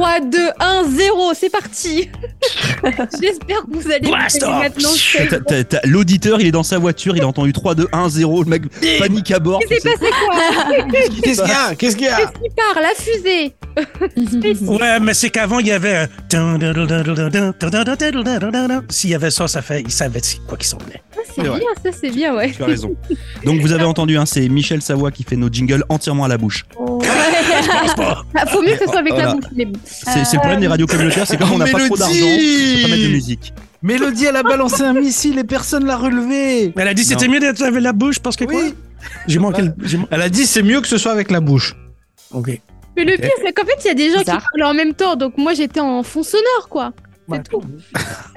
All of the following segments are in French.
3, 2, 1, 0, c'est parti. J'espère que vous allez Blast vous off. maintenant. L'auditeur, il est dans sa voiture, il a entendu 3, 2, 1, 0, le mec panique à bord. Qu'est-ce qui s'est passé quoi Qu'est-ce qu'il y a Qu'est-ce qu'il y a Qu'est-ce qui part La fusée Ouais, mais c'est qu'avant, il y avait un... S'il y avait ça, ça fait... Il savait quoi qui s'en venait. Ah, C'est bien, ça c'est bien, ouais. Tu as raison. Donc vous avez entendu, hein, c'est Michel Savoie qui fait nos jingles entièrement à la bouche. Pas. Ah, faut mieux que ce soit avec la bouche, mais. C'est c'est le problème des radios communautaires, c'est comme on n'a pas trop d'argent, on peut pas mettre de musique. Mélodie, elle a balancé un missile et personne l'a relevé. Elle a dit c'était mieux d'être avec la bouche parce que quoi Oui. J'ai manqué le... j'ai man- Elle a dit c'est mieux que ce soit avec la bouche. Ok. Mais le pire, c'est qu'en fait, il y a des gens qui parlent en même temps, donc moi j'étais en fond sonore, quoi. C'est tout.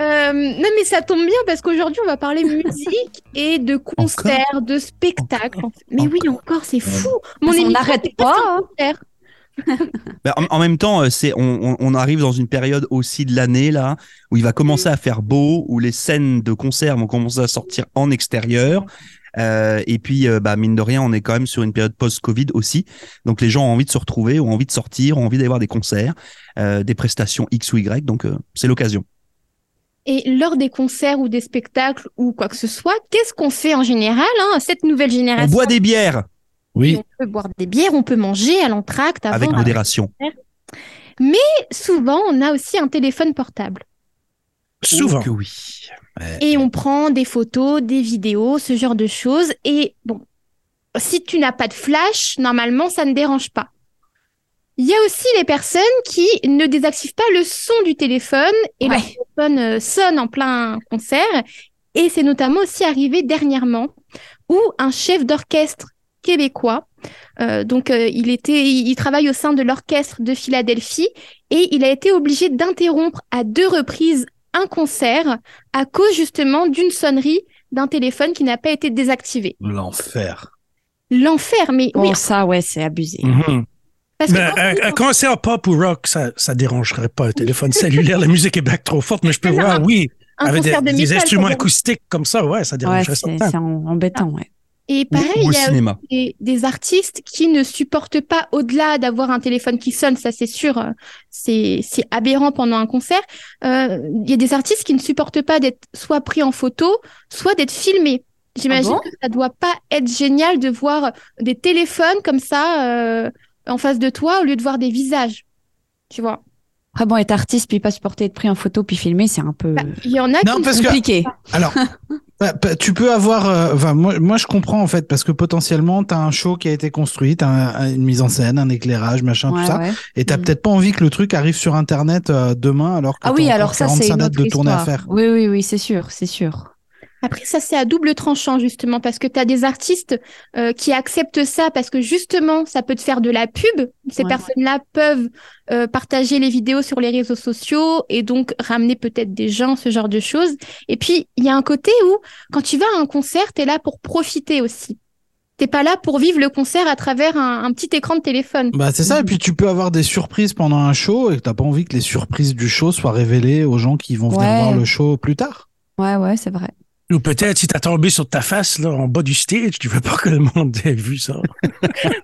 Euh, non, mais ça tombe bien parce qu'aujourd'hui, on va parler musique et de concerts, de spectacles. Mais oui, encore, c'est fou. Mon on n'arrête pas, hein. Bah, en, en même temps, euh, c'est on, on- on arrive dans une période aussi de l'année là où il va commencer à faire beau, où les scènes de concert vont commencer à sortir en extérieur. Euh, et puis, euh, bah, mine de rien, on est quand même sur une période post-Covid aussi. Donc, les gens ont envie de se retrouver, ont envie de sortir, ont envie d'aller voir des concerts, euh, des prestations X ou Y. Donc, euh, c'est l'occasion. Et lors des concerts ou des spectacles ou quoi que ce soit, qu'est-ce qu'on fait en général hein, Cette nouvelle On génération, boit des bières Oui. on peut boire des bières, on peut manger à l'entracte. avec modération. Souvent, on a aussi un téléphone portable. Souvent. Oh que oui. Ouais. Et on prend des photos, des vidéos, ce genre de choses. Et bon, si tu n'as pas de flash, normalement, ça ne dérange pas. Il y a aussi les personnes qui ne désactivent pas le son du téléphone et Ouais. téléphone euh, sonne en plein concert. Et c'est notamment aussi arrivé dernièrement où un chef d'orchestre québécois, euh, donc euh, il était, il, il travaille au sein de l'orchestre de Philadelphie et il a été obligé d'interrompre à deux reprises un concert à cause justement d'une sonnerie d'un téléphone qui n'a pas été désactivé. L'enfer. L'enfer, mais oui, Bon, ça, ouais, c'est abusé. Parce que Ben, quand un, on- un concert pop ou rock, ça, ça dérangerait pas un téléphone cellulaire. La musique est bien trop forte, mais je peux non, voir, oui, un avec des, de des métal, instruments acoustiques comme ça, ouais, ça Ouais, dérangerait c'est ça. c'est embêtant, ouais. Et pareil, il y a cinéma. des, des artistes qui ne supportent pas, au-delà d'avoir un téléphone qui sonne, ça c'est sûr, euh, c'est aberrant pendant un concert. Euh, Il y a des artistes qui ne supportent pas d'être soit pris en photo, soit d'être filmés. J'imagine Ah bon? que ça doit pas être génial de voir des téléphones comme ça euh, en face de toi au lieu de voir des visages. Tu vois. Après, bon, être artiste, puis pas supporter être pris en photo, puis filmer, c'est un peu Bah, Il y en a Non, qui parce que- compliqué. Alors, bah, bah, tu peux avoir. euh, Enfin, moi, moi, je comprends en fait parce que potentiellement, t'as un show qui a été construit, t'as un- un- une mise en scène, un éclairage, machin, Ouais, tout ça, ouais. et t'as Mm. peut-être pas envie que le truc arrive sur Internet euh, demain alors que Ah oui, alors ça, 45 c'est une dates autre de tournée à faire. Oui, oui, oui, c'est sûr, c'est sûr. Après, ça, c'est à double tranchant, justement, parce que tu as des artistes euh, qui acceptent ça parce que, justement, ça peut te faire de la pub. Ces Ouais. personnes-là peuvent euh, partager les vidéos sur les réseaux sociaux et donc ramener peut-être des gens, ce genre de choses. Et puis, il y a un côté où, quand tu vas à un concert, tu es là pour profiter aussi. T'es pas là pour vivre le concert à travers un, un petit écran de téléphone. Bah, c'est ça, et puis tu peux avoir des surprises pendant un show et que t'as pas envie que les surprises du show soient révélées aux gens qui vont venir Ouais. voir le show plus tard. Ouais, ouais, c'est vrai. Ou peut-être si t'as tombé sur ta face là, en bas du stage, tu veux pas que le monde ait vu ça.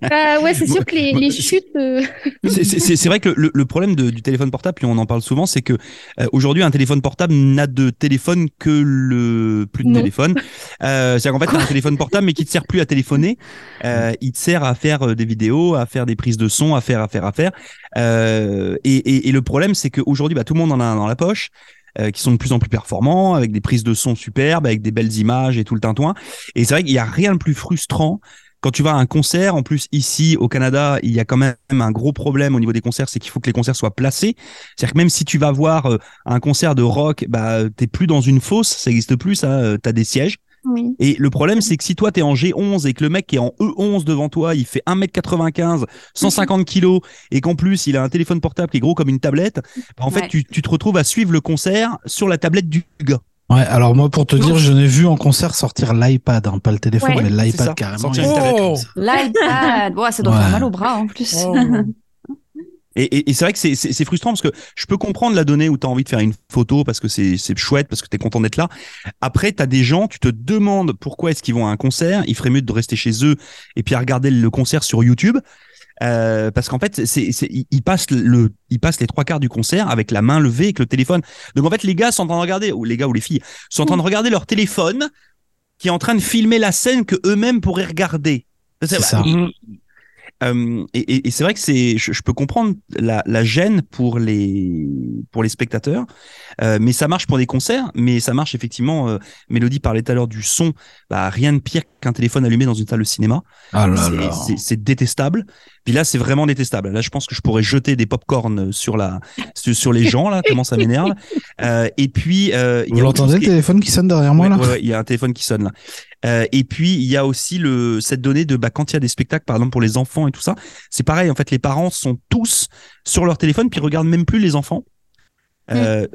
Ah ouais, c'est sûr que les, les chutes. euh, C'est- vrai que le, le problème de- du téléphone portable, puis on en parle souvent, c'est que euh, aujourd'hui un téléphone portable n'a de téléphone que le plus de Non. téléphone. Euh, C'est-à-dire qu'en fait, t'as un téléphone portable mais qui te sert plus à téléphoner. Euh, il te sert à faire des vidéos, à faire des prises de son, à faire, à faire, à faire. Euh, et, et, et le problème, c'est qu'aujourd'hui, bah, tout le monde en a un dans la poche. Euh, qui sont de plus en plus performants, avec des prises de son superbes, avec des belles images et tout le tintouin. Et c'est vrai qu'il y a rien de plus frustrant quand tu vas à un concert, en plus ici au Canada, il y a quand même un gros problème au niveau des concerts, c'est qu'il faut que les concerts soient placés. C'est-à-dire que même si tu vas voir euh, un concert de rock, bah t'es plus dans une fosse, ça existe plus, ça. euh, T'as des sièges. Oui. Et le problème, c'est que si toi t'es en G11 et que le mec qui est en E11 devant toi, il fait 1m95, 150 kilos, et qu'en plus il a un téléphone portable qui est gros comme une tablette, bah, en fait Ouais. tu, tu te retrouves à suivre le concert sur la tablette du gars. Ouais, alors moi, pour te dire, je n'ai vu en concert sortir l'iPad, hein, pas le téléphone, Ouais, mais l'iPad carrément. Oh. ça. L'iPad, ouais, ça doit Ouais. faire mal au bras en plus. Oh. Et, et, et c'est vrai que c'est- frustrant parce que je peux comprendre la donnée où tu as envie de faire une photo parce que c'est chouette, parce que tu es content d'être là. Après, tu as des gens, tu te demandes pourquoi est-ce qu'ils vont à un concert. Il ferait mieux de rester chez eux et puis à regarder le concert sur YouTube. Euh, parce qu'en fait, c'est, c'est, il il passe le, il passe les trois quarts du concert avec la main levée avec le téléphone. Donc en fait, les gars sont en train de regarder, ou les gars ou les filles, sont en train de regarder leur téléphone qui est en train de filmer la scène que eux-mêmes pourraient regarder. C'est ça. Euh, et, et- et c'est vrai que c'est, je, je peux comprendre la, la gêne pour les pour les spectateurs, euh, mais ça marche pour des concerts, mais ça marche effectivement. Euh, Mélodie parlait tout à l'heure du son, bah rien de pire qu'un téléphone allumé dans une salle de cinéma. Ah C'est détestable. Puis là, c'est vraiment détestable. Là, je pense que je pourrais jeter des pop-corn sur la sur, sur les gens là, tellement ça m'énerve. Euh, et puis, euh, il y Vous l'entendez le téléphone qui sonne derrière moi Ouais, là ouais, ouais, il y a un téléphone qui sonne là. Euh, et puis il y a aussi le cette donnée de bah, quand il y a des spectacles par exemple pour les enfants et tout ça, c'est pareil en fait les parents sont tous sur leur téléphone puis ils regardent même plus les enfants. Euh,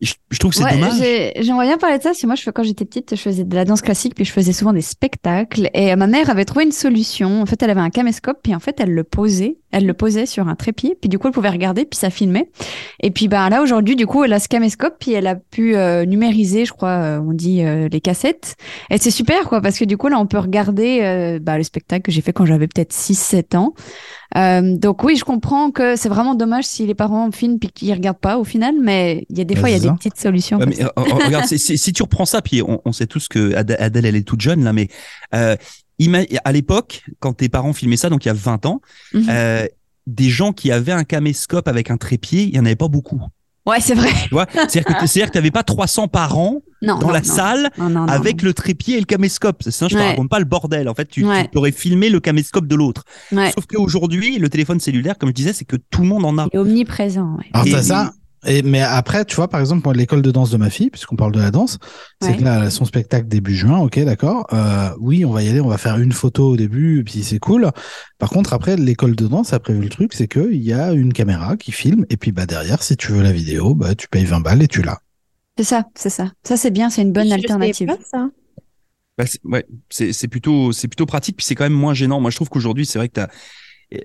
je, je trouve que c'est Ouais, dommage. j'ai- J'aimerais bien parler de ça, parce que moi, je, quand j'étais petite, je faisais de la danse classique, puis je faisais souvent des spectacles. Et ma mère avait trouvé une solution. En fait, elle avait un caméscope, puis en fait, elle le posait. Elle le posait sur un trépied, puis du coup, elle pouvait regarder, puis ça filmait. Et puis, ben là, aujourd'hui, du coup, elle a ce caméscope, puis elle a pu euh, numériser, je crois, euh, on dit, euh, les cassettes. Et c'est super, quoi, parce que du coup, là, on peut regarder bah, le spectacle que j'ai fait quand j'avais peut-être 6-7 ans. Euh, donc oui, je comprends que c'est vraiment dommage si les parents filment puis qu'ils regardent pas au final, mais il y a des Bah, fois il y a des petites solutions. Mais, euh, euh, regarde, si tu reprends ça, puis on, on sait tous que Ad- Adèle, elle est toute jeune là, mais euh, à l'époque, quand tes parents filmaient ça, donc il y a 20 ans, Mhm. euh, des gens qui avaient un caméscope avec un trépied, il y en avait pas beaucoup. Ouais, c'est vrai. Tu vois, c'est-à-dire que que t'avais pas 300 parents Non. dans non, la non. salle Non, non, non, avec non. le trépied et le caméscope. Sinon, je te Ouais. raconte pas le bordel. En fait, tu, Ouais. tu aurais filmé le caméscope de l'autre. Ouais. Sauf qu'aujourd'hui, le téléphone cellulaire, comme je disais, c'est que tout le monde en a. Il est omniprésent. Ouais. Alors Et- ça. Et, mais après, tu vois, par exemple, moi, l'école de danse de ma fille, puisqu'on parle de la danse, c'est que là, son spectacle début juin, ok, d'accord. Euh, oui, on va y aller, on va faire une photo au début, puis c'est cool. Par contre, après, l'école de danse a prévu le truc, c'est qu'il y a une caméra qui filme, et puis bah derrière, si tu veux la vidéo, bah tu payes 20 balles et tu l'as. C'est ça, c'est ça. Ça c'est bien, c'est une bonne alternative. pas ça. Bah, c'est- ouais, c'est c'est plutôt, c'est plutôt pratique, puis c'est quand même moins gênant. Moi, je trouve qu'aujourd'hui, c'est vrai que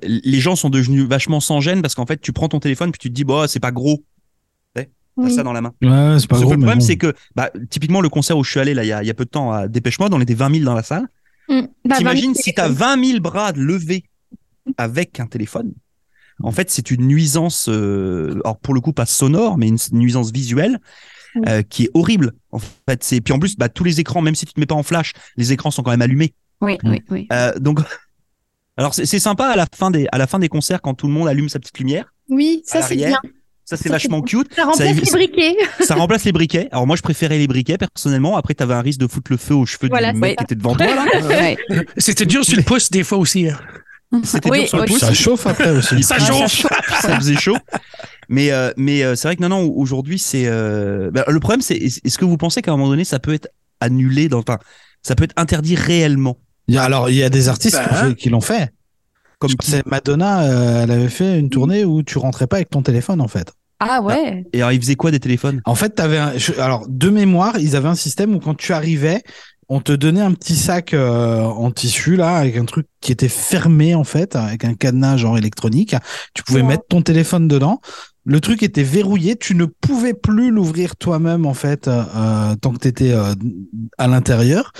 les gens sont devenus vachement sans gêne parce qu'en fait, tu prends ton téléphone puis tu te dis, bah, c'est pas gros. T'as Oui. ça dans la main. Ouais, c'est pas Sauf gros, que le problème, bon. c'est que, bah, typiquement, le concert où je suis allé, là, il y a, il y a peu de temps, à Dépêche Mode, on était 20 000 dans la salle. Mm. Bah, T'imagines 20 si t'as 20 000 bras levés avec un téléphone. En fait, c'est une nuisance, euh, alors pour le coup pas sonore, mais une nuisance visuelle Mm. euh, qui est horrible. En fait, c'est puis en plus, bah, tous les écrans, même si tu te mets pas en flash, les écrans sont quand même allumés. Oui, Mm. oui, oui. Euh, donc, alors c'est sympa à la fin des à la fin des concerts quand tout le monde allume sa petite lumière. Oui, ça c'est bien. Ça c'est vachement cute. Ça remplace les briquets. Ça remplace les briquets. Alors moi je préférais les briquets personnellement. Après t'avais un risque de foutre le feu aux cheveux Voilà, du mec qui était devant toi là. Ouais. C'était dur sur le pouce des fois aussi. hein. C'était Oui, dur sur le pouce. Ça chauffe après aussi. Ça chauffe. ça faisait chaud. Mais euh, mais euh, c'est vrai que non non aujourd'hui c'est euh, bah, le problème c'est est-ce que vous pensez qu'à un moment donné ça peut être annulé dans enfin ça peut être interdit réellement? Il y a- alors, il y a des artistes Bah, qui fait- qui l'ont fait. Comme c'est Madonna, euh, elle avait fait une tournée où tu rentrais pas avec ton téléphone en fait. Ah ouais. et alors ils faisaient quoi des téléphones? En fait, t'avais un... alors de mémoire, ils avaient un système où quand tu arrivais, on te donnait un petit sac euh, en tissu là avec un truc qui était fermé en fait avec un cadenas genre électronique. Tu pouvais Ouais. mettre ton téléphone dedans. Le truc était verrouillé, tu ne pouvais plus l'ouvrir toi-même en fait euh, euh, tant que tu étais à l'intérieur.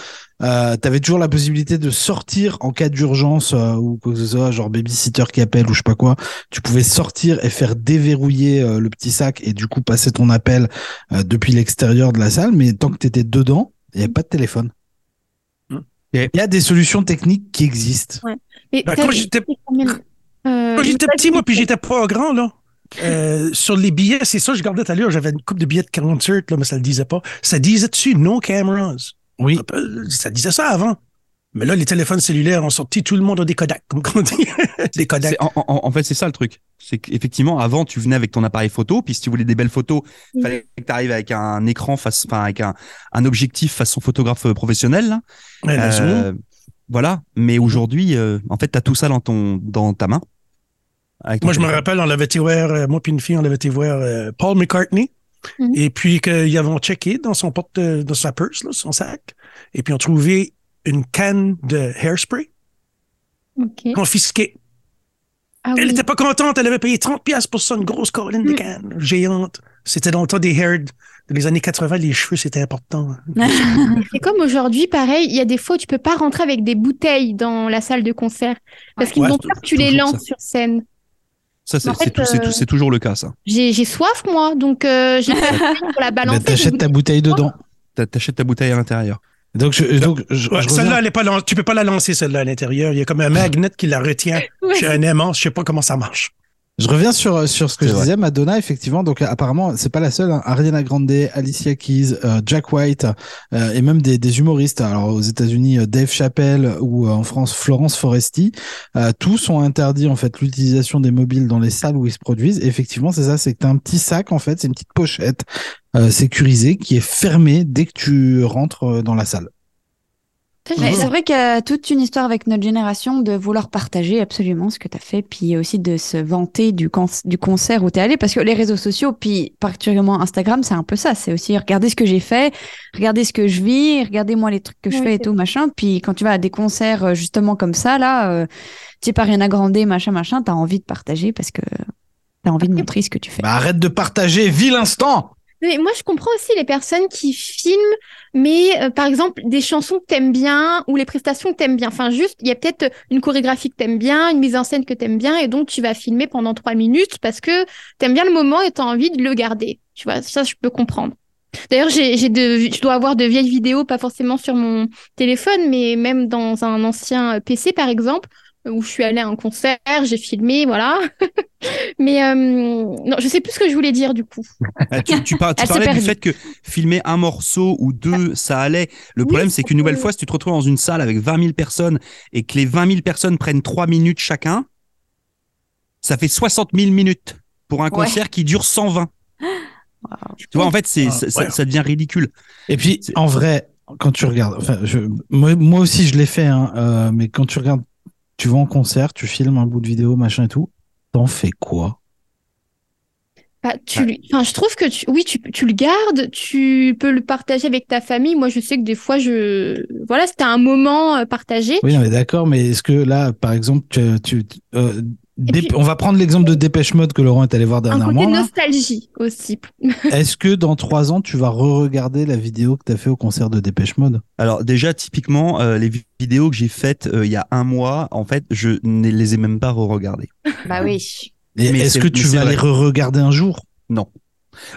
Euh, tu avais toujours la possibilité de sortir en cas d'urgence euh, ou quoi que ce soit, genre babysitter qui appelle ou je sais pas quoi. Tu pouvais sortir et faire déverrouiller euh, le petit sac et du coup passer ton appel euh, depuis l'extérieur de la salle, mais tant que tu étais dedans, il n'y avait pas de téléphone. Hmm. Il y a des solutions techniques qui existent. Et Bah, quand j'étais- même, euh, petit, moi, puis j'étais pas grand, là. Euh, sur les billets, c'est ça, je regardais tout à l'heure, j'avais une coupe de billets de concert, là, mais ça le disait pas. Ça disait dessus, no cameras? Oui. Ça disait ça avant. Mais là, les téléphones cellulaires ont sorti, tout le monde a des Kodak, comme on dit. des Kodak. En, en- en fait c'est ça le truc c'est qu'effectivement avant tu venais avec ton appareil photo puis si tu voulais des belles photos il fallait que tu arrives avec un écran face enfin avec un, un objectif façon photographe professionnel là. Ouais. Euh, voilà mais aujourd'hui euh, en fait tu as tout ça dans ton dans ta main Moi, je me rappelle, on l'avait été voir, euh, moi puis une fille, on l'avait été voir euh, Paul McCartney. Mhm. Et puis qu'ils avaient checké dans son porte, euh, dans sa purse, là, son sac. Et puis, on trouvait une canne de hairspray Ok. confisquée. Ah Elle oui. n'était pas contente, elle avait payé 30 pièces pour ça, une grosse colline de Mm. canne, géante. C'était dans le temps des hair, les années 80, les cheveux, c'était important. C'est comme aujourd'hui, pareil, il y a des fois où tu peux pas rentrer avec des bouteilles dans la salle de concert parce qu'ils Ouais, ont peur que tu les lances ça. sur scène. Ça, c'est En fait, euh, c'est toujours le cas, ça. J'ai soif, moi, donc euh, j'ai pour la Bah, balancer. T'achètes ta bouteille dedans. T'a- T'achètes ta bouteille à l'intérieur. Donc, je, donc je, Ouais, je celle-là, elle est pas tu peux pas la lancer, celle-là, à l'intérieur. Il y a comme un magnet qui la retient. Ouais. J'ai un aimant, je sais pas comment ça marche. Je reviens sur, sur ce que je vrai. disais, Madonna, effectivement. Donc, apparemment, c'est pas la seule. hein. Ariana Grande, Alicia Keys, euh, Jack White, euh, et même des, des humoristes. Alors, aux États-Unis, euh, Dave Chappelle ou euh, en France, Florence Foresti, euh, tous ont interdit, en fait, l'utilisation des mobiles dans les salles où ils se produisent. Et effectivement, c'est ça, c'est un petit sac, en fait, c'est une petite pochette euh, sécurisée qui est fermée dès que tu rentres euh, dans la salle. J'ai- c'est vrai qu'il y a toute une histoire avec notre génération de vouloir partager absolument ce que tu as fait, puis aussi de se vanter du, con- du concert où tu es allé, parce que les réseaux sociaux, puis particulièrement Instagram, c'est un peu ça. C'est aussi regarder ce que j'ai fait, regarder ce que je vis, regarder moi les trucs que je fais et tout, machin. Puis quand tu vas à des concerts euh, justement comme ça, là, euh, tu sais pas rien agrandir, machin, machin, tu as envie de partager parce que tu as envie de montrer ce que tu fais. Bah, arrête de partager, vis l'instant! Mais moi, je comprends aussi les personnes qui filment, mais euh, par exemple, des chansons que t'aimes bien ou les prestations que t'aimes bien. Enfin, juste, il y a peut-être une chorégraphie que t'aimes bien, une mise en scène que t'aimes bien, et donc tu vas filmer pendant trois minutes parce que t'aimes bien le moment et t'as envie de le garder. Tu vois, ça, je peux comprendre. D'ailleurs, je dois avoir de vieilles vidéos, pas forcément sur mon téléphone, mais même dans un ancien PC, par exemple, où je suis allée à un concert, j'ai filmé, voilà. mais euh, non, je sais plus ce que je voulais dire du coup. Ah, tu, tu par- parlais du fait que filmer un morceau ou deux, ça allait. Le Oui, problème, c'est qu'une nouvelle fois, si tu te retrouves dans une salle avec 20 000 personnes et que les 20 000 personnes prennent 3 minutes chacun, ça fait 60 000 minutes pour un Ouais. concert qui dure 120. Tu vois, en fait, c'est, Ah, ça, ça- ouais. ça devient ridicule. Et puis, C'est- en vrai, quand tu regardes, enfin, je, moi, moi aussi, je l'ai fait, hein, euh, mais quand tu regardes, tu vas en concert, tu filmes un bout de vidéo, machin et tout, t'en fais quoi? Bah, tu, enfin, je trouve que tu, oui, tu, tu le gardes, tu peux le partager avec ta famille. Moi, je sais que des fois, je, voilà, c'était un moment euh, partagé. Oui, on est d'accord, mais est-ce que là, par exemple, tu, tu, euh, puis- on va prendre l'exemple de Dépêche Mode que Laurent est allé voir Un dernièrement. côté là. nostalgie aussi. Est-ce que dans trois ans, tu vas re-regarder la vidéo que tu as fait au concert de Dépêche Mode? Alors déjà, typiquement, euh, les vi- vidéos que j'ai faites euh, il y a un mois, en fait, je ne les ai même pas re-regardées. Bah oui. Est-ce que tu vas les re-regarder un jour? Non.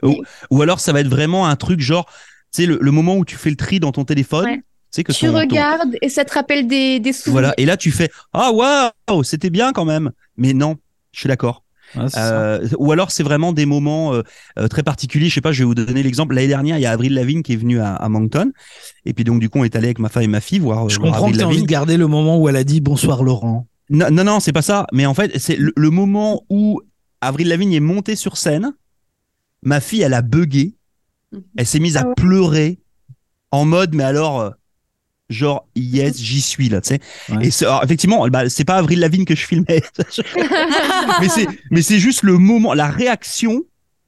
Ou, ou alors, ça va être vraiment un truc genre, tu sais, le, le moment où tu fais le tri dans ton téléphone, Ouais. Tu sais que Tu ton- ton- regardes et ça te rappelle des, des souvenirs. Voilà, et là tu fais ah waouh, c'était bien quand même. Mais non, je suis d'accord. Ça. Euh, ou alors c'est vraiment des moments euh, euh, très particuliers. Je sais pas, je vais vous donner l'exemple. L'année dernière, il y a Avril Lavigne qui est venue à, à Moncton, et puis donc du coup on est allé avec ma femme et ma fille voir. Je voir comprends que Avril tu as envie de garder le moment où elle a dit bonsoir Laurent. Non, non, non, c'est pas ça. Mais en fait, c'est le, le moment où Avril Lavigne est montée sur scène. Ma fille, elle a bugué. Mhm. Elle s'est mise à Ah pleurer en mode, mais alors, euh, genre, yes, j'y suis là, tu sais. Ouais. Et c'est- alors, effectivement, bah, c'est pas Avril Lavigne que je filmais. mais c'est, mais c'est juste le moment, la réaction,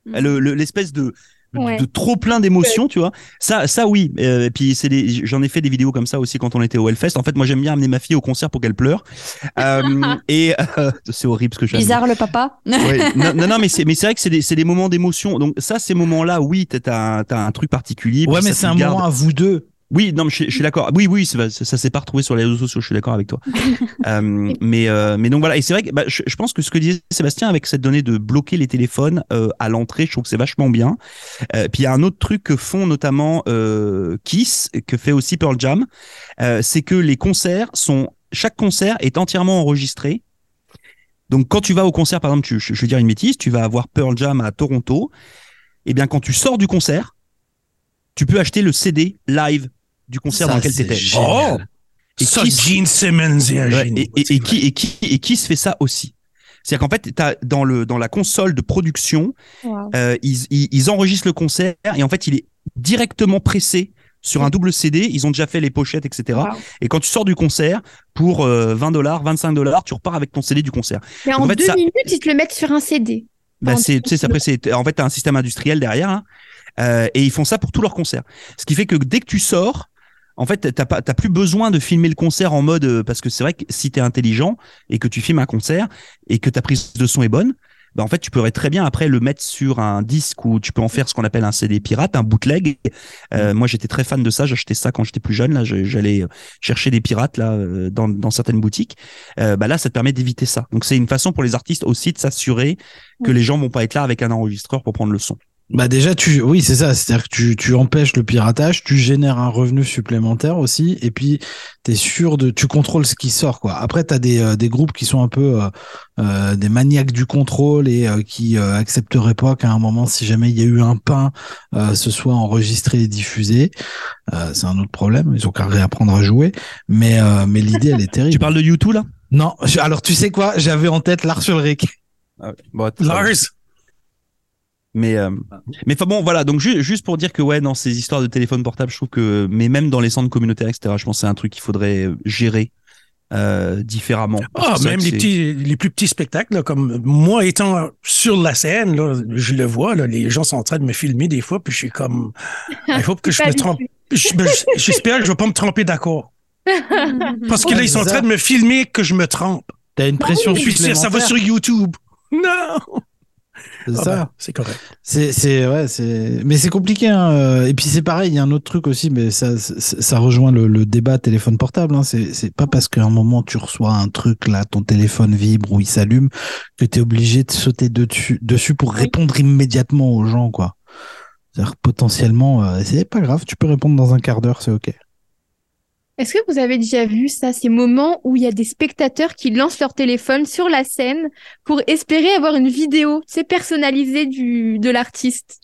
le- le- l'espèce de, de- Ouais. de trop plein d'émotions, tu vois. Ça, ça oui. Euh, et puis c'est des, j'en ai fait des vidéos comme ça aussi quand on était au Hellfest. En fait, moi j'aime bien amener ma fille au concert pour qu'elle pleure. Euh, et euh, c'est horrible ce que j'aime. Bizarre le papa. Ouais. Non, non, non, mais c'est, mais c'est vrai que c'est des, c'est des moments d'émotion. Donc ça, ces moments-là, oui, t'as, t'as, un- t'as un truc particulier. Ouais, mais c'est un garde. moment à vous deux. Oui, non, mais je, je suis d'accord. Oui, oui, ça, ça, ça s'est pas retrouvé sur les réseaux sociaux. Je suis d'accord avec toi. Euh, mais, euh, mais donc voilà. Et c'est vrai que bah, je, je pense que ce que disait Sébastien avec cette donnée de bloquer les téléphones euh, à l'entrée, je trouve que c'est vachement bien. Euh, puis il y a un autre truc que font notamment Kiss, que fait aussi Pearl Jam, c'est que les concerts sont chaque concert est entièrement enregistré. Donc quand tu vas au concert, par exemple, tu, je, je vais dire une bêtise, tu vas avoir Pearl Jam à Toronto. Eh bien, quand tu sors du concert, tu peux acheter le CD live du concert Ça, dans lequel c'est tu étais. génial. Et Ça, Kiss- Gene Simmons un génie. et, et, et qui, et, qui, et qui se fait ça aussi? C'est-à-dire qu'en fait, t'as, dans, le, dans la console de production, euh, ils, ils, ils enregistrent le concert et en fait, il est directement pressé sur un double CD. Ils ont déjà fait les pochettes, etc. Wow. Et quand tu sors du concert, pour euh, 20 dollars, 25 dollars, tu repars avec ton CD du concert. Mais en en fait, deux ça- minutes, ils te le mettent sur un CD. Bah, c'est, tu sais, après, c'est, en fait, t'as un système industriel derrière, hein, euh, et ils font ça pour tous leurs concerts. Ce qui fait que dès que tu sors, en fait, t'as pas, t'as plus besoin de filmer le concert en mode, euh, parce que c'est vrai que si t'es intelligent et que tu filmes un concert et que ta prise de son est bonne, bah en fait tu pourrais très bien après le mettre sur un disque où tu peux en faire ce qu'on appelle un CD pirate, un bootleg. Euh, moi j'étais très fan de ça, j'achetais ça quand j'étais plus jeune. Là, j'allais chercher des pirates là euh, dans, dans certaines boutiques. Euh, bah là, ça te permet d'éviter ça. Donc c'est une façon pour les artistes aussi de s'assurer que les gens vont pas être là avec un enregistreur pour prendre le son. Bah déjà tu oui c'est ça. C'est-à-dire que tu, tu empêches le piratage tu génères un revenu supplémentaire aussi et puis t'es sûr de tu contrôles ce qui sort quoi. Après t'as des euh, des groupes qui sont un peu euh, euh, des maniaques du contrôle et euh, qui euh, accepteraient pas qu'à un moment si jamais il y a eu un pain euh, ce soit enregistré et diffusé. Euh, c'est un autre problème. Ils ont qu'à réapprendre à jouer. Mais euh, mais l'idée elle est terrible. Tu parles de YouTube là? Non. Je- alors tu sais quoi? J'avais en tête Lars Ulrich. Bon, Lars, Mais euh, mais enfin bon voilà donc ju- juste pour dire que ouais dans ces histoires de téléphone portable je trouve que mais même dans les centres communautaires etc je pense que c'est un truc qu'il faudrait gérer euh, différemment. Ah, même les petits, les plus petits spectacles, là, comme moi étant sur la scène, là, je le vois, là, les gens sont en train de me filmer des fois, puis je suis comme, il faut que je me trompe. J'espère que je vais pas me tromper d'accord. Parce que là, ils sont en train de me filmer que je me trompe. t'as une pression Puis ça, ça va supplémentaire sur YouTube. Non! C'est Ah ça ben, c'est correct. C'est, c'est, ouais, c'est, mais c'est compliqué. Hein. Et puis c'est pareil, il y a un autre truc aussi, mais ça, ça, ça rejoint le, le débat téléphone portable. Hein. C'est, c'est pas parce qu'à un moment tu reçois un truc là, ton téléphone vibre ou il s'allume, que tu es obligé de sauter dessus, dessus pour répondre immédiatement aux gens, quoi. C'est-à-dire potentiellement, euh, c'est pas grave, tu peux répondre dans un quart d'heure, c'est ok. Est-ce que vous avez déjà vu ça, ces moments où il y a des spectateurs qui lancent leur téléphone sur la scène pour espérer avoir une vidéo, c'est personnalisée du de l'artiste?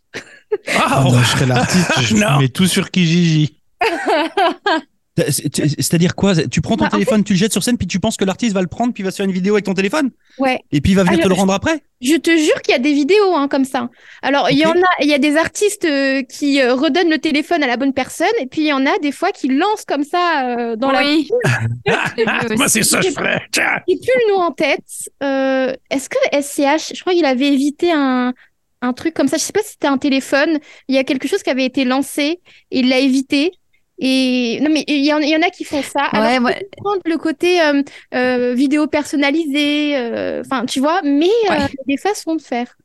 Ah, Ah, non, je serais l'artiste, je Non. mets tout sur Kijiji. C'est- c'est- C'est-à-dire quoi? Tu prends ton Bah, en téléphone, tu le jettes sur scène, puis tu penses que l'artiste va le prendre, puis il va se faire une vidéo avec ton téléphone, Ouais, et puis il va venir te le je- rendre après? je te jure qu'il y a des vidéos hein, comme ça. Alors il y en a, il y a des artistes euh, qui euh, redonnent le téléphone à la bonne personne, et puis il y en a des fois qui lancent comme ça euh, dans la oui. moi, c'est ça que je ferais. Plus le nom en tête. Euh, Est-ce que SCH, je crois qu'il avait évité un, un truc comme ça. Je sais pas si c'était un téléphone. Il y a quelque chose qui avait été lancé et il l'a évité. Et non, mais il y, en, il y en a qui font ça. Alors, Ouais, je ouais. le côté euh, euh, vidéo personnalisée, euh, enfin, tu vois, mais euh, Ouais. il y a des façons de faire.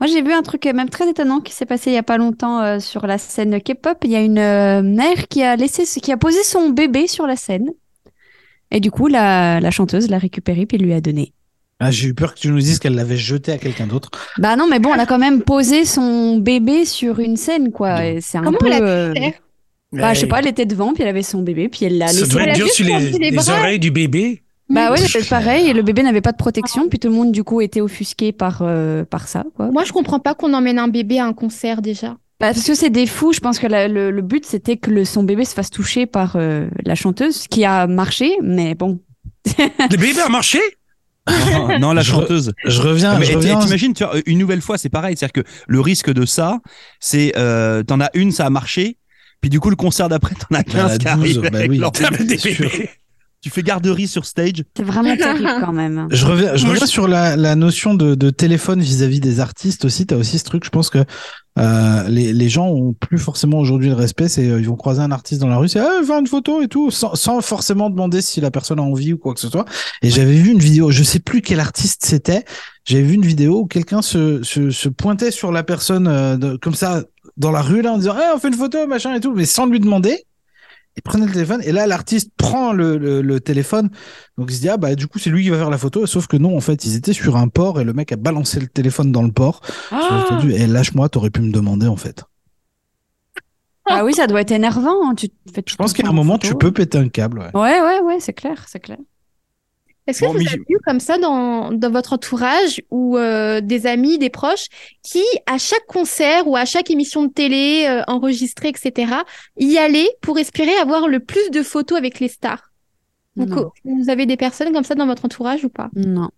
Moi, j'ai vu un truc euh, même très étonnant qui s'est passé il y a pas longtemps euh, sur la scène K-pop. Il y a une euh, mère qui a laissé, qui a posé son bébé sur la scène. Et du coup, la, la chanteuse l'a récupéré puis lui a donné. Ah, j'ai eu peur que tu nous dises qu'elle l'avait jeté à quelqu'un d'autre. Bah non, mais bon, elle a quand même posé son bébé sur une scène, quoi. C'est un Comment peu. elle a pu euh, faire? Bah, je sais pas, elle était devant, puis elle avait son bébé, puis elle l'a Ça laissé. doit Elle a être dur sur les, les les bras. oreilles du bébé. Bah ouais, c'est pareil, et le bébé n'avait pas de protection, puis tout le monde, du coup, était offusqué par, euh, par ça, quoi. Moi, je comprends pas qu'on emmène un bébé à un concert déjà. Bah, parce que c'est des fous, je pense que la- le, le but, c'était que le, son bébé se fasse toucher par euh, la chanteuse, ce qui a marché, mais bon. Le bébé a marché? non, non, la Je- chanteuse. Je reviens, Mais je t- reviens. T'imagines, tu vois, une nouvelle fois, c'est pareil. C'est-à-dire que le risque de ça, c'est euh, t'en as une, ça a marché. Puis du coup, le concert d'après, t'en as 15 a qui 12, arrivent bah avec oui. leur-. Tu fais garderie sur stage. C'est vraiment terrible quand même. Je reviens, je reviens sur la, la notion de, de téléphone vis-à-vis des artistes aussi. Tu as aussi ce truc, je pense que euh, les, les gens ont plus forcément aujourd'hui le respect. C'est euh, ils vont croiser un artiste dans la rue, c'est ah, faire une photo et tout, sans, sans forcément demander si la personne a envie ou quoi que ce soit. Et j'avais vu une vidéo, je sais plus quel artiste c'était. J'avais vu une vidéo où quelqu'un se, se, se pointait sur la personne euh, de- comme ça dans la rue là en disant ah, on fait une photo machin et tout, mais sans lui demander. Il prenait le téléphone et là l'artiste prend le, le, le téléphone donc il se dit ah bah du coup c'est lui qui va faire la photo sauf que non en fait ils étaient sur un port et le mec a balancé le téléphone dans le port. J'ai entendu et lâche-moi t'aurais pu me demander en fait. Ah oui, ça doit être énervant. hein, Tu te fais Je pense qu'à un moment tu peux péter un câble. Ouais. Ouais, ouais, ouais, c'est clair, c'est clair. Est-ce que Bon, vous avez vu comme ça dans, dans votre entourage ou euh, des amis, des proches qui, à chaque concert ou à chaque émission de télé euh, enregistrée, etc., y allaient pour espérer avoir le plus de photos avec les stars? Vous, avez des personnes comme ça dans votre entourage ou pas? Non.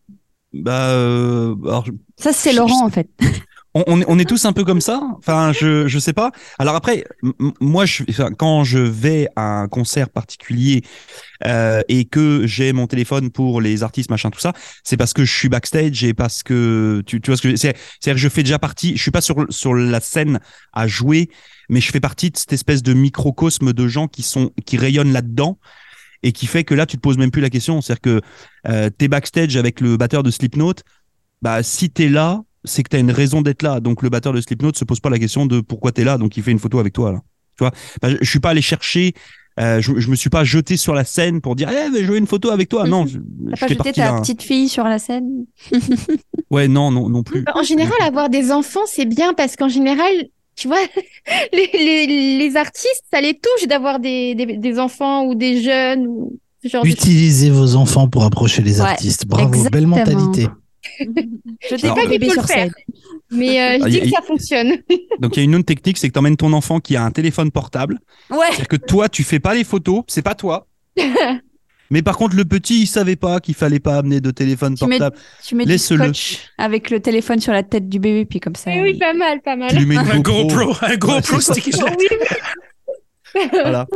Bah, euh, alors, Ça, c'est Laurent, je- en fait. on, est, tous un peu comme ça? Enfin, je, je sais pas. Alors après, moi, quand je vais à un concert particulier euh, et que j'ai mon téléphone pour les artistes, machin, tout ça, c'est parce que je suis backstage et parce que tu, vois ce que c'est. C'est-à-dire que je fais déjà partie. Je suis pas sur sur la scène à jouer, mais je fais partie de cette espèce de microcosme de gens qui sont qui rayonnent là-dedans et qui fait que là, tu te poses même plus la question. C'est-à-dire que euh, t'es backstage avec le batteur de Slipknot bah si t'es là, c'est que t'as une raison d'être là. Donc le batteur de Slipknot se pose pas la question de pourquoi t'es là, donc il fait une photo avec toi là. Tu vois, je, suis pas allé chercher. euh, je, je me suis pas jeté sur la scène pour dire eh mais je veux une photo avec toi. Non, je, T'as pas jeté ta petite fille sur la scène? Ouais, non, non, non plus. En général, avoir des enfants, c'est bien parce qu'en général, tu vois, les, les, les artistes, ça les touche d'avoir des, des, des enfants ou des jeunes ou ce genre de choses. Utilisez vos enfants pour approcher les Ouais, artistes. Bravo, belle mentalité. Je dis Alors, pas qu'il bébé sur le faire, scène. mais euh, je Ah, dis a- que ça fonctionne. Donc il y a une autre technique, c'est que t'emmènes ton enfant qui a un téléphone portable. Ouais. C'est-à-dire que toi, tu fais pas les photos, c'est pas toi. Mais par contre, le petit, il savait pas qu'il fallait pas amener de téléphone Tu mets- portable. Tu mets du scotch avec le téléphone sur la tête du bébé, puis comme ça. Eh oui, pas mal, pas mal. Tu lui mets une Un GoPro. Un GoPro Oui, Voilà.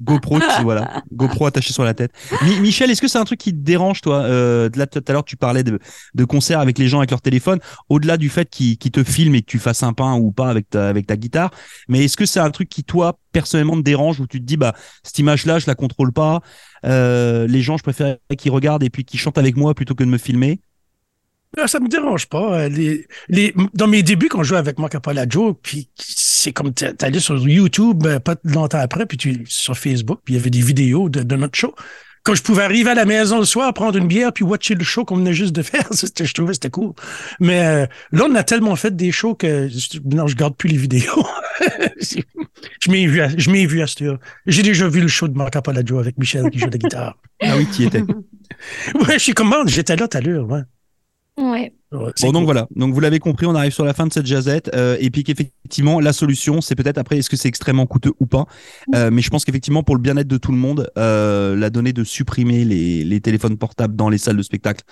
GoPro, voilà. GoPro attaché sur la tête. Mi- Michel, est-ce que c'est un truc qui te dérange, toi euh, de Là, tout à l'heure, tu parlais de, de concerts avec les gens avec leur téléphone. Au-delà du fait qu'ils te filment et que tu fasses un pain ou pas avec ta, avec ta guitare, mais est-ce que c'est un truc qui, toi, personnellement, te dérange où tu te dis, bah, cette image-là, je la contrôle pas. Euh, les gens, je préfère qu'ils regardent et puis qu'ils chantent avec moi plutôt que de me filmer? Ah, Ça me dérange pas. Les, les, dans mes débuts, quand je jouais avec Marc Joe, puis c'est comme t'a- t'allais sur YouTube euh, pas longtemps après, puis tu sur Facebook, puis il y avait des vidéos de, de notre show. Quand je pouvais arriver à la maison le soir, prendre une bière, puis watcher le show qu'on venait juste de faire, je trouvais que c'était cool. Mais euh, là, on a tellement fait des shows que je- non, je garde plus les vidéos. je m'ai vu, à- je m'ai vu à cette heure. J'ai déjà vu le show de Marc Joe avec Michel qui joue de la guitare. Ah oui, tu y étais. Ouais, je suis comme, oh, j'étais là tout à l'heure, ouais. Ouais. Ouais, c'est Bon, donc cool. voilà. Donc vous l'avez compris, on arrive sur la fin de cette jazette. Euh, et puis qu'effectivement, la solution, c'est peut-être après, est-ce que c'est extrêmement coûteux ou pas? Euh, Mais je pense qu'effectivement, pour le bien-être de tout le monde, euh, la donnée de supprimer les, les téléphones portables dans les salles de spectacle,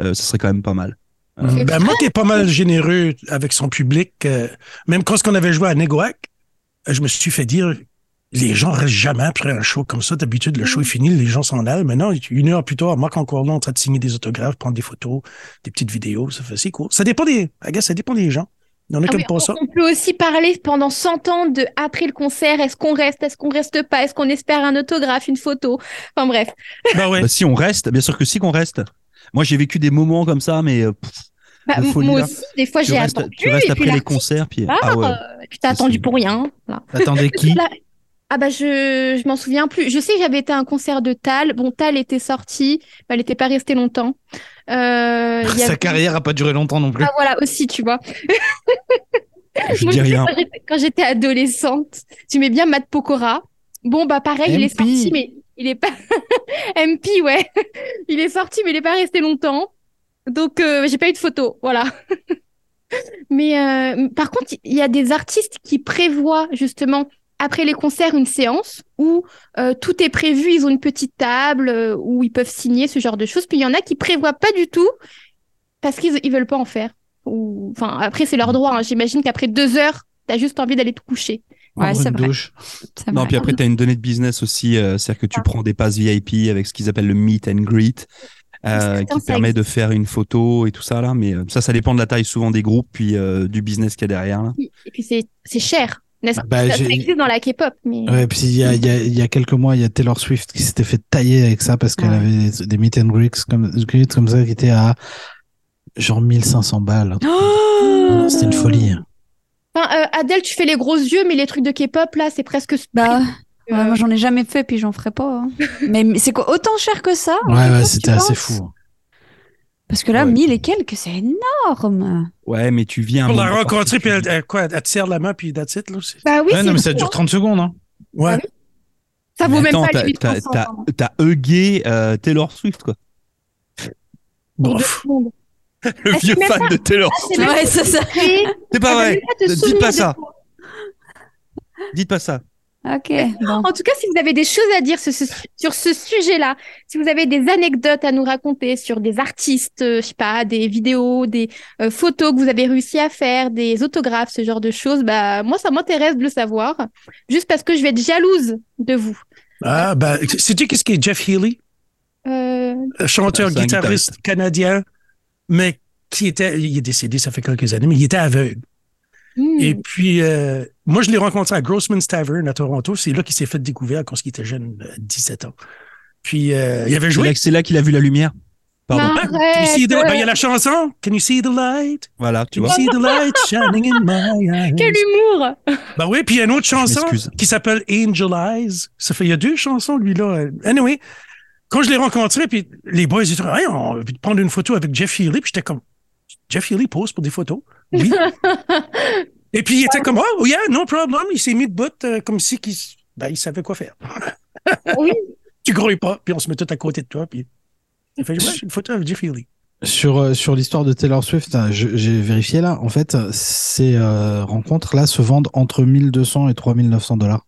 euh, ce serait quand même pas mal. Mm. Ben, Marc est pas mal généreux avec son public. euh, même quand on avait joué à Negoac, je me suis fait dire, les gens restent jamais après un show comme ça. D'habitude, le show est fini, les gens s'en allent. Maintenant, une heure plus tard, Marc encore là en train de signer des autographes, prendre des photos, des petites vidéos. Ça fait c'est cool. Ça dépend des, I guess, ça dépend des gens. Ah oui, ça. on, peut aussi parler pendant 100 ans de après le concert, est-ce qu'on reste, est-ce qu'on reste pas, est-ce qu'on espère un autographe, une photo? Enfin bref. Ouais. Bah, si on reste, bien sûr que si qu'on reste. Moi, j'ai vécu des moments comme ça, mais euh, pff, Bah, De m- folie, moi là. aussi, des fois tu, j'ai restes, attendu. tu restes et après puis les concerts, puis ah ouais. euh, puis t'as attendu pour rien. Attendez qui? Ah bah je je m'en souviens plus. Je sais que j'avais été à un concert de Tal. Bon, Tal était sorti, mais elle n'était pas restée longtemps. Euh, y Sa avait- carrière a pas duré longtemps non plus. Ah voilà aussi, tu vois. Je Moi, dis je rien. quand j'étais- adolescente, tu mets bien Matt Pokora. Bon bah pareil, il est sorti, mais il est pas MP, ouais. Il est sorti, mais il est pas resté longtemps. Donc euh, j'ai pas eu de photo, voilà. mais euh, par contre, il y a des artistes qui prévoient justement après les concerts une séance où euh, tout est prévu, ils ont une petite table euh, où ils peuvent signer ce genre de choses. Puis il y en a qui prévoient pas du tout parce qu'ils ils veulent pas en faire. Ou enfin après c'est leur droit. hein. J'imagine qu'après deux heures, t'as juste envie d'aller te coucher. Ouais, c'est une vrai. Non, vrai. puis après, tu as une donnée de business aussi, euh, c'est-à-dire que tu Ah. prends des passes VIP avec ce qu'ils appellent le meet and greet, euh, qui permet de faire une photo et tout ça, là. Mais euh, ça, ça dépend de la taille souvent des groupes, puis euh, du business qu'il y a derrière, là. Et puis c'est cher, n'est-ce pas? Bah, ça, ça existe dans la K-pop, mais Ouais, puis il y a, il y, a, il y a quelques mois, il y a Taylor Swift qui s'était fait tailler avec ça parce qu'elle Ouais. avait des, des meet and greets comme, comme ça qui étaient à genre 1500 balles. Oh C'était une folie. Enfin, euh, Adèle, tu fais les gros yeux, mais les trucs de K-pop là, c'est presque. Bah, Euh, ouais, moi j'en ai jamais fait, puis j'en ferai pas. hein. mais, mais c'est quoi Autant cher que ça? Ouais, ouais, c'était assez fou. Parce que là, Ouais. 1000 et quelques, c'est énorme. Ouais, mais tu viens. Pour la moment rencontrer, puis elle, elle- quoi, elle te serre la main, puis that's it, là. c'est- Bah oui, Ouais, non, mais ça dure hein. 30 secondes. Hein. Ouais. Ah Ça Mais vaut même attends, pas t'as- les t'as- 1300. t'as- hugué euh, Taylor Swift, quoi. Secondes. Le Ah, vieux fan pas- de Taylor Ah, Swift. Ouais, c'est ça. C'est pas Ah, vrai. te Dites pas ça. Dites pas ça. Ok, bon. En tout cas, si vous avez des choses à dire sur ce, sur ce sujet-là, si vous avez des anecdotes à nous raconter sur des artistes, euh, je sais pas, des vidéos, des euh, photos que vous avez réussi à faire, des autographes, ce genre de choses, bah moi ça m'intéresse de le savoir, juste parce que je vais être jalouse de vous. Ah, ben, sais-tu qu'est-ce qu'est Jeff Healy? Euh, chanteur, guitariste canadien, mais qui était, il est décédé, ça fait quelques années, mais il était aveugle. Hmm. Et puis, euh, moi, je l'ai rencontré à Grossman's Tavern à Toronto. C'est là qu'il s'est fait découvrir quand il était jeune, euh, 17 ans. Puis, euh, il avait joué. c'est là qu'il a vu la lumière. Pardon. Arrête. Can you see the- ben, il y a la chanson Can you see the light? Voilà, tu Can you vois. see the light shining in my eyes? Quel humour Ben oui, puis il y a une autre chanson qui s'appelle Angel Eyes. Ça fait, il y a deux chansons, lui-là. Anyway, quand je l'ai rencontré, puis les boys, ils étaient, hey, on va prendre une photo avec Jeff Healy, puis j'étais comme, Jeff Healy pose pour des photos. Oui. Et puis il était comme, oh, yeah, no problem. Il s'est mis de bout euh, comme si qu'il s- ben, il savait quoi faire. Oui. tu grouilles pas, puis on se met tout à côté de toi, puis il fait, ouais, une photo avec Jeff Healy. Sur, euh, sur l'histoire de Taylor Swift, hein, j'ai vérifié là. En fait, ces euh, rencontres-là se vendent entre 1200 et 3900 dollars.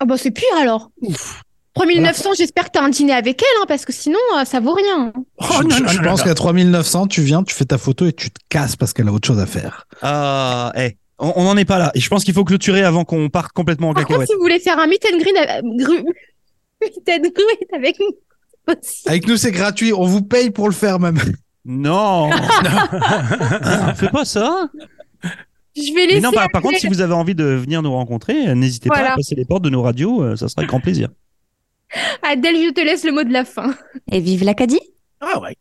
Ah bah c'est pire alors. 3900, j'espère que t'as un dîner avec elle, hein, parce que sinon, euh, ça vaut rien. Oh, je non, je- non, je non, pense qu'à 3900, tu viens, tu fais ta photo et tu te casses parce qu'elle a autre chose à faire. Ah, eh, on on n'en est pas là. Et je pense qu'il faut clôturer avant qu'on parte complètement en Par contre, cacahuète. si vous voulez faire un meet and greet, euh, gru- meet and greet avec nous, c'est possible. Avec nous, c'est gratuit. On vous paye pour le faire même. Non, fais pas ça. Je vais Mais laisser. non, par, par contre, si vous avez envie de venir nous rencontrer, euh, n'hésitez pas à passer les portes de nos radios, euh, ça sera avec grand plaisir. Adèle, je te laisse le mot de la fin. Et vive l'Acadie Ah ouais.